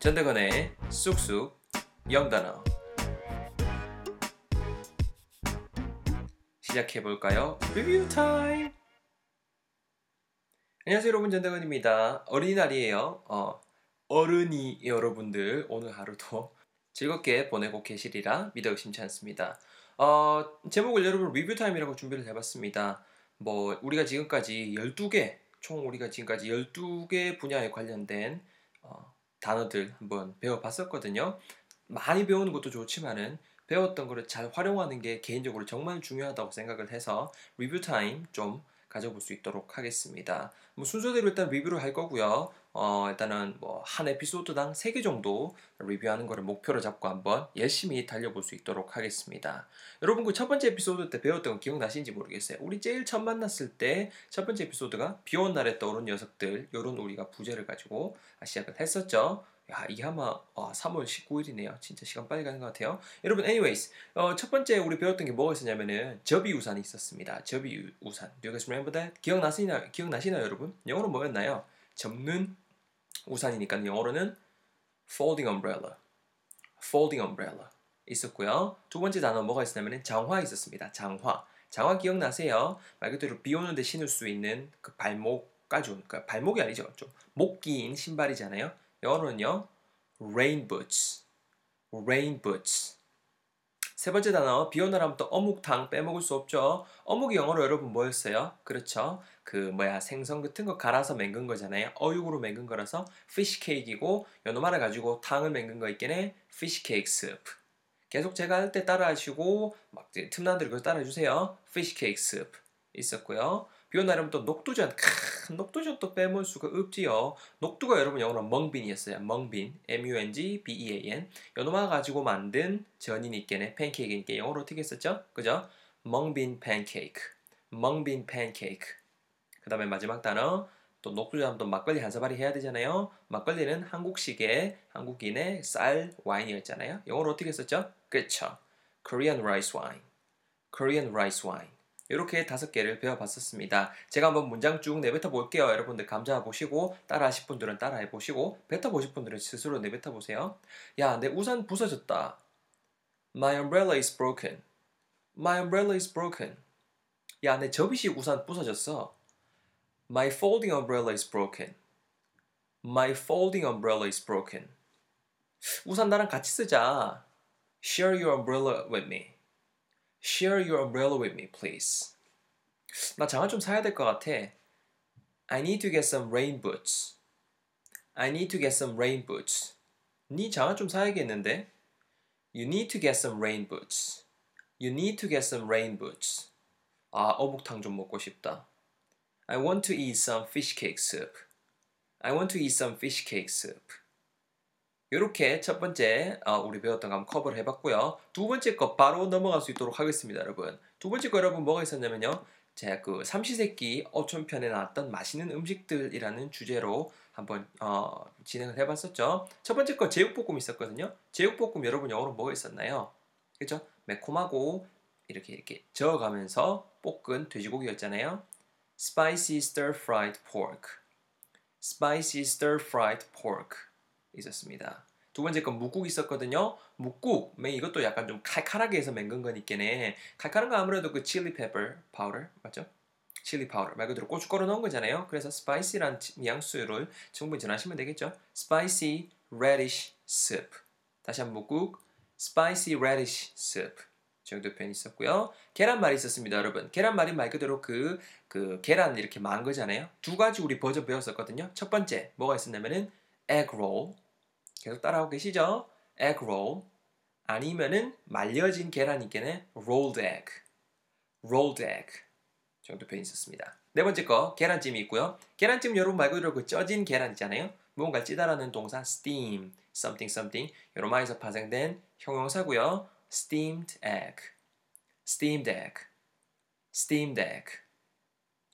전대건의 쑥쑥 영단어 시작해 볼까요? 리뷰 타임. 안녕하세요, 여러분 전대건입니다. 어린이날이에요. 어, 어른이 여러분들 오늘 하루도 즐겁게 보내고 계시리라 믿어 의심치 않습니다. 어, 제목을 여러분 리뷰 타임이라고 준비를 해봤습니다. 뭐 우리가 지금까지 12개 총 우리가 지금까지 12개 분야에 관련된 어, 단어들 한번 배워봤었거든요. 많이 배우는 것도 좋지만은 배웠던 거를 잘 활용하는 게 개인적으로 정말 중요하다고 생각을 해서 리뷰 타임 좀 가져볼 수 있도록 하겠습니다. 뭐 순서대로 일단 리뷰를 할 거고요. 어, 일단은 뭐 한 에피소드당 3개 정도 리뷰하는 거를 목표로 잡고 한번 열심히 달려볼 수 있도록 하겠습니다. 여러분 그 첫 번째 에피소드 때 배웠던 거 기억나시는지 모르겠어요. 우리 제일 처음 만났을 때 첫 번째 에피소드가 비온 날에 떠오른 녀석들 요런 우리가 부제를 가지고 시작을 했었죠. 야, 이게 아마 어, 3월 19일이네요. 진짜 시간 빨리 가는 것 같아요. 여러분, anyways, 어, 첫 번째 우리 배웠던 게 뭐가 있었냐면은 접이 우산이 있었습니다. 접이 우산. Do you guys remember that? 기억나시나요? 기억나시나요, 여러분? 영어로 뭐였나요? 접는 우산이니까 영어로는 folding umbrella. folding umbrella 있었고요. 두 번째 단어 뭐가 있었냐면은 장화 있었습니다. 장화. 장화 기억나세요? 말 그대로 비 오는데 신을 수 있는 그 발목까지 온, 그러니까 발목이 아니죠. 좀 목기인 신발이잖아요. 영어로는요. rain boots. rain boots. 세 번째 단어 비 오는 날하면 또 어묵탕 빼먹을 수 없죠. 어묵이 영어로 여러분 뭐였어요? 그렇죠. 그 뭐야 생선 같은 거 갈아서 맹근 거잖아요. 어육으로 맹근 거라서 fish cake이고 요놈 을 가지고 탕을 맹근 거 있겠네. fish cake. 계속 제가 할 때 따라하시고 막 틈난들 그거 따라해 주세요. fish cake 있었고요. 날이면 또 녹두전, 크, 녹두전 또 빼먹을 수가 없지요. 녹두가 여러분 영어로 멍빈이었어요. 멍빈, M-U-N-G-B-E-A-N. 요놈아 가지고 만든 전이니께네, 팬케이크니까 영어로 어떻게 했었죠? 그죠? 멍빈 팬케이크, 멍빈 팬케이크. 그 다음에 마지막 단어, 또 녹두전 또 막걸리 한 사발이 해야 되잖아요. 막걸리는 한국식의 한국인의 쌀 와인이었잖아요. 영어로 어떻게 했었죠? 그쵸? Korean rice wine, Korean rice wine. 이렇게 다섯 개를 배워봤었습니다. 제가 한번 문장 쭉 내뱉어 볼게요. 여러분들 감자 보시고 따라 하실 분들은 따라 해 보시고 뱉어 보실 분들은 스스로 내뱉어 보세요. 야, 내 우산 부서졌다. My umbrella is broken. My umbrella is broken. 야, 내 접이식 우산 부서졌어. My folding umbrella is broken. My folding umbrella is broken. 우산 나랑 같이 쓰자. Share your umbrella with me. Share your umbrella with me, please. 나 장화 좀 사야 될 것 같아. I need to get some rain boots. I need to get some rain boots. 네 장화 좀 사야겠는데? You need to get some rain boots. You need to get some rain boots. 아, 어묵탕 좀 먹고 싶다. I want to eat some fish cake soup. I want to eat some fish cake soup. 이렇게 첫 번째 어, 우리 배웠던 거 한번 커버를 해봤고요. 두 번째 거 바로 넘어갈 수 있도록 하겠습니다, 여러분. 두 번째 거 여러분 뭐가 있었냐면요. 제가 그 삼시세끼 어촌편에 나왔던 맛있는 음식들이라는 주제로 한번 어, 진행을 해봤었죠. 첫 번째 거 제육볶음 있었거든요. 제육볶음 여러분 영어로 뭐가 있었나요? 그죠? 매콤하고 이렇게 이렇게 저어가면서 볶은 돼지고기였잖아요. Spicy stir fried pork. Spicy stir fried pork. 있었습니다. 두 번째 건 뭇국 있었거든요. 뭇국, 맨 이것도 약간 좀 칼칼하게 해서 맹근 거니까네. 칼칼한 거 아무래도 그 chili pepper powder 맞죠? chili powder 말 그대로 고춧가루 넣은 거잖아요. 그래서 spicy란 뉘앙스를 충분히 전하시면 되겠죠. Spicy radish soup. 다시 한번 뭇국, spicy radish soup. 정도 표현이 있었고요. 계란말이 있었습니다, 여러분. 계란말이 말 그대로 그, 그 계란 이렇게 만 거잖아요. 두 가지 우리 버전 배웠었거든요. 첫 번째 뭐가 있었냐면은 egg roll. 계속 따라하고 계시죠? egg roll. 아니면은 말려진 계란이께는 rolled egg. rolled egg. 정도 표현이 있었습니다. 네 번째 거 계란찜이 있고요. 계란찜 여러분 말 그대로 그 쪄진 계란 있잖아요. 무언가 찌다라는 동사 steam, something something 여러 마에서 파생된 형용사고요. steamed egg. steamed egg. steamed egg.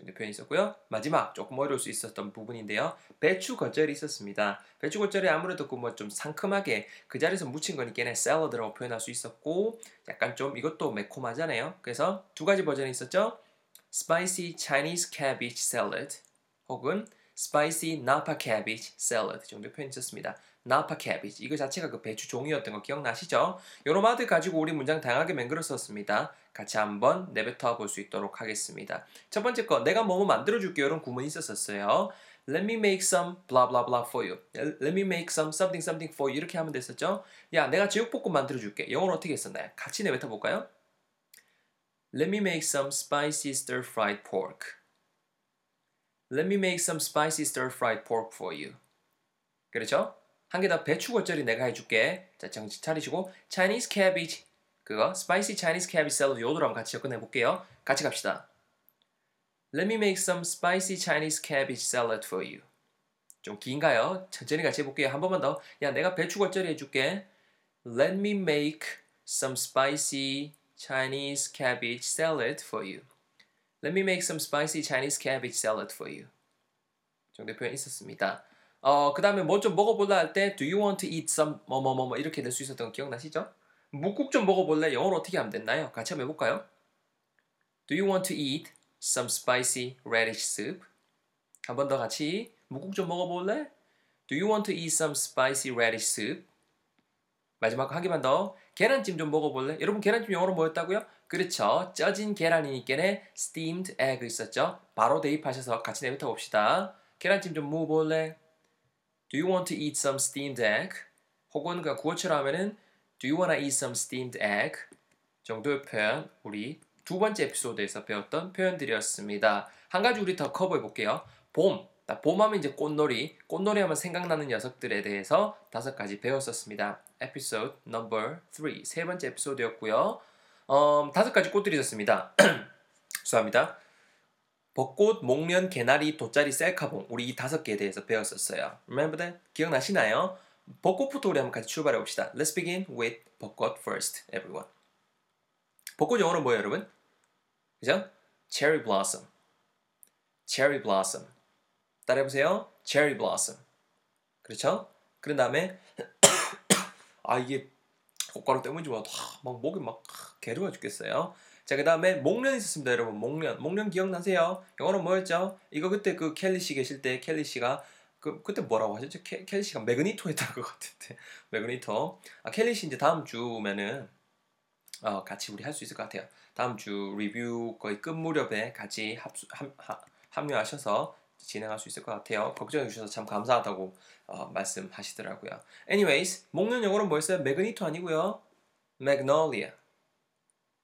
정도 표현이 있었고요. 마지막 조금 어려울 수 있었던 부분인데요. 배추 겉절이 있었습니다. 배추 겉절이 아무래도 그뭐좀 상큼하게 그 자리에서 묻힌 거니까 샐러드라고 표현할 수 있었고 약간 좀 이것도 매콤하잖아요. 그래서 두 가지 버전이 있었죠. Spicy Chinese Cabbage Salad 혹은 spicy napa cabbage salad 정도 표현이 있었습니다. Napa cabbage 이거 자체가 그 배추 종이었던 거 기억나시죠? 요런 마드 가지고 우리 문장 다양하게 맹글어 썼습니다. 같이 한번 내뱉어 볼 수 있도록 하겠습니다. 첫 번째 거 내가 뭐뭐 만들어 줄게요. 이런 구문이 있었었어요. Let me make some blah blah blah for you. Let me make some something something for you. 이렇게 하면 됐었죠? 야, 내가 제육볶음 만들어 줄게. 영어로 어떻게 했었나요? 같이 내뱉어 볼까요? Let me make some spicy stir-fried pork. Let me make some spicy stir-fried pork for you. 그렇죠? 한 개 더 배추 겉절이 내가 해줄게. 자, 정신 차리시고 Chinese cabbage 그거 spicy Chinese cabbage salad 요도로 한번 같이 접근해 볼게요. 같이 갑시다. Let me make some spicy Chinese cabbage salad for you. 좀 긴가요? 천천히 같이 해볼게요. 한 번만 더. 야, 내가 배추 겉절이 해줄게. Let me make some spicy Chinese cabbage salad for you. Let me make some spicy Chinese cabbage salad for you. 정도 표현 있었습니다. 어, 그 다음에 뭐 좀 먹어볼라 할 때 Do you want to eat some 뭐 뭐 뭐 뭐 이렇게 될 수 있었던 거 기억나시죠? 묵국 좀 먹어볼래? 영어로 어떻게 하면 됐나요? 같이 한번 해볼까요? Do you want to eat some spicy radish soup? 한 번 더 같이 묵국 좀 먹어볼래? Do you want to eat some spicy radish soup? 마지막 한 개만 더 계란찜 좀 먹어볼래? 여러분 계란찜 영어로 뭐였다고요? 그렇죠. 쪄진 계란이니께네 steamed egg 있었죠. 바로 대입하셔서 같이 내뱉어 봅시다. 계란찜 좀 먹어볼래? Do you want to eat some steamed egg? 혹은 그 구어체로 하면은 Do you wanna eat some steamed egg? 정도의 표현 우리 두 번째 에피소드에서 배웠던 표현들이었습니다. 한 가지 우리 더 커버해 볼게요. 봄. 봄하면 이제 꽃놀이, 꽃놀이 하면 생각나는 녀석들에 대해서 다섯 가지 배웠었습니다. 에피소드 넘버 3, 세 번째 에피소드였고요. 어, 다섯 가지 꽃들이 있었습니다. 수고합니다. 벚꽃, 목련, 개나리, 돗자리, 셀카봉 우리 이 다섯 개에 대해서 배웠었어요. Remember that? 기억나시나요? 벚꽃부터 우리 한번 같이 출발해 봅시다. Let's begin with 벚꽃 first, everyone. 벚꽃 영어로 뭐예요, 여러분? 그죠? Cherry blossom. Cherry blossom. 따라해 보세요. Cherry blossom. 그렇죠? 그런 다음에 아 이게 고가루 때문인지 몰라도 막 목이 막 괴로워 죽겠어요. 자, 그 다음에 목련 있었습니다, 여러분. 목련. 목련 기억나세요? 영어로 뭐였죠? 이거 그때 그 켈리 씨 계실 때 켈리 씨가 그 그때 뭐라고 하셨죠? 케, 켈리 씨가 매그니토 했던 것 같은데. 매그니토. 아, 켈리 씨 이제 다음 주면은 어, 같이 우리 할 수 있을 것 같아요. 다음 주 리뷰 거의 끝 무렵에 같이 합수, 함, 하, 합류하셔서 진행할 수 있을 것 같아요. 걱정해 주셔서 참 감사하다고 어, 말씀하시더라고요. Anyways, 목련 영어로 뭐였어요? 매그니토 아니고요. magnolia.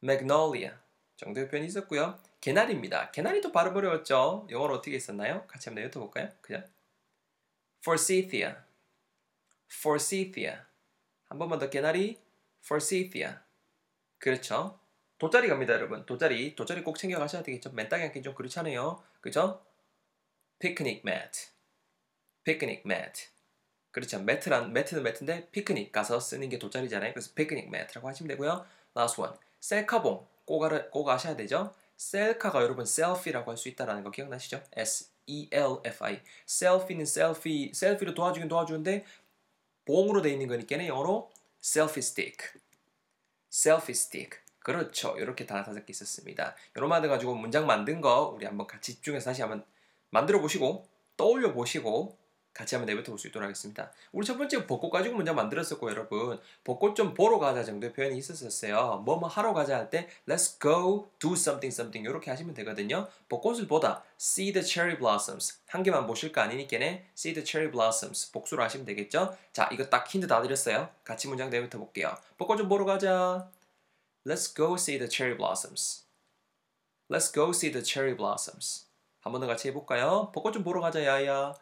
Magnolia 정도의 표현이 있었고요. 개나리입니다. 개나리도 발음 어려웠죠? 영어로 어떻게 했었나요? 같이 한번 엿볼까요? 그냥 forsythia, forsythia. 한 번만 더 개나리, forsythia. 그렇죠? 돗자리 갑니다, 여러분. 돗자리, 돗자리 꼭 챙겨 가셔야 되겠죠? 맨 땅에 앉기 좀 그렇잖아요. 그죠? picnic mat, picnic mat. 그렇죠. 매트란 매트는 매트인데 피크닉 가서 쓰는 게 돗자리잖아요. 그래서 picnic mat라고 하시면 되고요. last one. 셀카봉 꼭, 알아, 꼭 아셔야 되죠. 셀카가 여러분 selfie라고 할 수 있다는 거 기억나시죠? S E L F I. selfie는 selfie selfie를 도와주긴 도와주는데 봉으로 돼 있는 거니까는 영어로 selfie stick. selfie stick. 그렇죠. 이렇게 다 다섯 개 있었습니다. 여러 마디 가지고 문장 만든 거 우리 한번 같이 집중해서 다시 한번 만들어 보시고 떠올려 보시고 같이 한번 내뱉어 볼 수 있도록 하겠습니다. 우리 첫 번째 벚꽃 가지고 문장 만들었었고 여러분 벚꽃 좀 보러 가자 정도의 표현이 있었었어요. 뭐 뭐 하러 가자 할 때 let's go do something something 이렇게 하시면 되거든요. 벚꽃을 보다 see the cherry blossoms 한 개만 보실 거 아니니까네 see the cherry blossoms 복수로 하시면 되겠죠. 자 이거 딱 힌트 다 드렸어요. 같이 문장 내뱉어 볼게요. 벚꽃 좀 보러 가자. Let's go see the cherry blossoms. Let's go see the cherry blossoms. 한 번 더 같이 해볼까요? 벚꽃 좀 보러 가자 야야.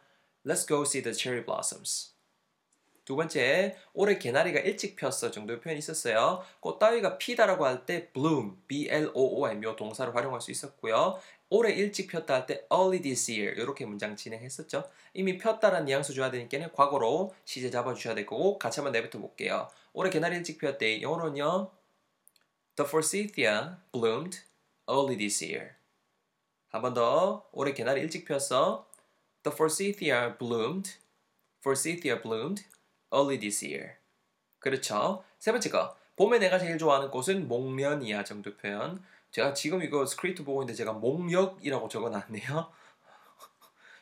Let's go see the cherry blossoms. 두 번째, 올해 개나리가 일찍 폈어 정도의 표현이 있었어요. 꽃 따위가 피다라고 할 때 bloom, B-L-O-O-M 요 동사를 활용할 수 있었고요. 올해 일찍 폈다 할 때 early this year 이렇게 문장 진행했었죠. 이미 폈다라는 뉘앙스 줘야 되니까 과거로 시제 잡아주셔야 될 거고 같이 한번 내뱉어 볼게요. 올해 개나리 일찍 폈대. 영어로는요. The forsythia bloomed early this year. 한 번 더. 올해 개나리 일찍 폈어. The forsythia bloomed. Forsythia bloomed early this year. 그렇죠. 세 번째 거. 봄에 내가 제일 좋아하는 꽃은 목련이야 정도 표현. 제가 지금 이거 스크립트 보고 있는데 제가 목력이라고 적어놨네요.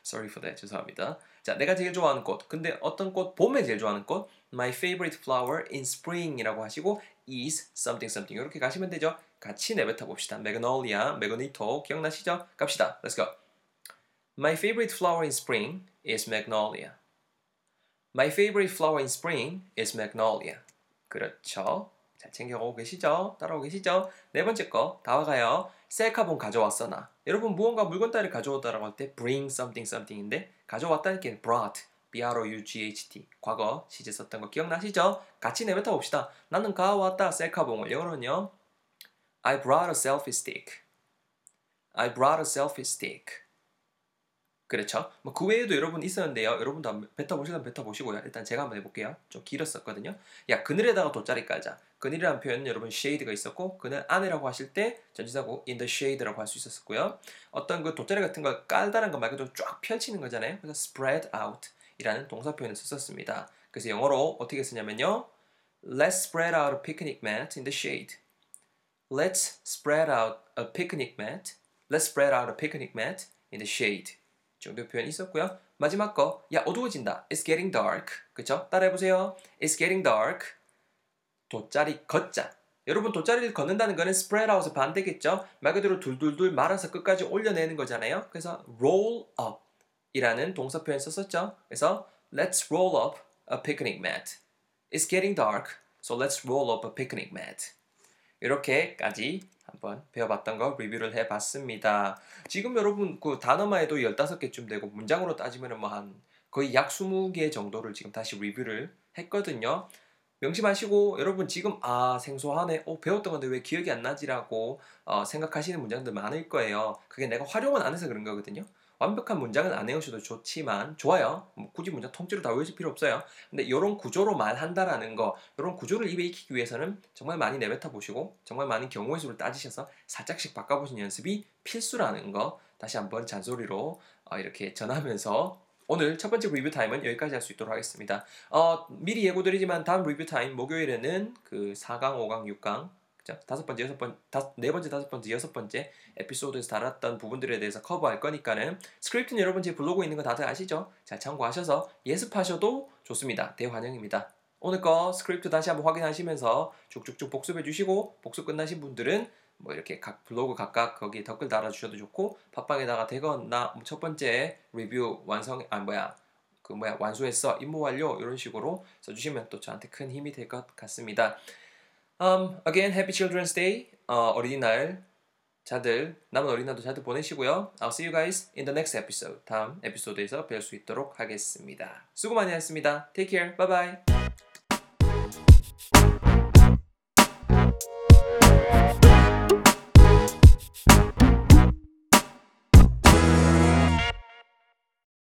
Sorry for that. 죄송합니다. 자, 내가 제일 좋아하는 꽃. 근데 어떤 꽃? 봄에 제일 좋아하는 꽃. My favorite flower in spring이라고 하시고 is something something 이렇게 가시면 되죠. 같이 내뱉어 봅시다. Magnolia, Magneto 기억나시죠? 갑시다. Let's go. My favorite flower in spring is magnolia. My favorite flower in spring is magnolia. 그렇죠. 잘 챙겨오고 계시죠? 따라오고 계시죠? 네 번째 거, 다와 가요. 셀카본 가져왔어, 나. 여러분, 무언가 물건 따위를 가져오다라고 할 때 bring something something인데, 가져왔다는 게 brought, b-r-o-u-g-h-t. 과거 시제 썼던 거 기억나시죠? 같이 내뱉어 봅시다. 나는 가져왔다, 셀카봉을. 영어로는요. I brought a selfie stick. I brought a selfie stick. 그렇죠. 뭐 그 외에도 여러분 있었는데요. 여러분도 뱉어보시면 뱉어보시고요. 일단 제가 한번 해볼게요. 좀 길었었거든요. 야 그늘에다가 돗자리 깔자. 그늘이라는 표현은 여러분 shade가 있었고 그늘 안에라고 하실 때 전치사고 in the shade라고 할 수 있었고요. 어떤 그 돗자리 같은 걸 깔다는 거 말고도 쫙 펼치는 거잖아요. 그래서 spread out 이라는 동사 표현을 썼었습니다. 그래서 영어로 어떻게 쓰냐면요. Let's spread out a picnic mat in the shade. Let's spread out a picnic mat. Let's spread out a picnic mat in the shade. 정도 표현이 있었고요. 마지막 거, 야 어두워진다. It's getting dark. 그쵸? 따라해보세요. It's getting dark. 돗자리 걷자. 여러분 돗자리를 걷는다는 거는 spread out의 반대겠죠? 말 그대로 둘둘둘 말아서 끝까지 올려내는 거잖아요. 그래서 roll up 이라는 동사 표현 썼었죠. 그래서 let's roll up a picnic mat. It's getting dark, so let's roll up a picnic mat. 이렇게까지 한번 배워봤던 거 리뷰를 해봤습니다. 지금 여러분 그 단어만 해도 15개쯤 되고 문장으로 따지면 뭐 한 거의 약 20개 정도를 지금 다시 리뷰를 했거든요. 명심하시고 여러분 지금 아 생소하네 어 배웠던 건데 왜 기억이 안 나지라고 어, 생각하시는 문장들 많을 거예요 그게 내가 활용은 안 해서 그런 거거든요 완벽한 문장은 안 외우셔도 좋지만 좋아요. 뭐 굳이 문장 통째로 다 외우실 필요 없어요. 근데 이런 구조로 말한다라는 거, 이런 구조를 입에 익히기 위해서는 정말 많이 내뱉어 보시고 정말 많은 경우의 수를 따지셔서 살짝씩 바꿔보시는 연습이 필수라는 거 다시 한번 잔소리로 어, 이렇게 전하면서 오늘 첫 번째 리뷰 타임은 여기까지 할 수 있도록 하겠습니다. 어, 미리 예고드리지만 다음 리뷰 타임 목요일에는 그 4강, 5강, 6강 그죠? 다섯 번째, 여섯 번, 다섯, 네 번째, 다섯 번째, 여섯 번째 에피소드에서 다뤘던 부분들에 대해서 커버할 거니까는 스크립트는 여러분 제 블로그에 있는 거 다들 아시죠? 잘 참고하셔서 예습하셔도 좋습니다. 대환영입니다. 오늘 거 스크립트 다시 한번 확인하시면서 쭉쭉쭉 복습해 주시고 복습 끝나신 분들은 뭐 이렇게 각 블로그 각각 거기에 댓글 달아주셔도 좋고 팟빵에다가 대건아 첫 번째 리뷰 완성 아 뭐야 그 뭐야 완수했어 임무 완료 이런 식으로 써주시면 또 저한테 큰 힘이 될 것 같습니다. Um, again, Happy Children's Day. 어, 어린이날 잘들 남은 어린이날도 잘들 보내시고요. I'll see you guys in the next episode. 다음 에피소드에서 뵐 수 있도록 하겠습니다. 수고 많이 했습니다. Take care. Bye bye.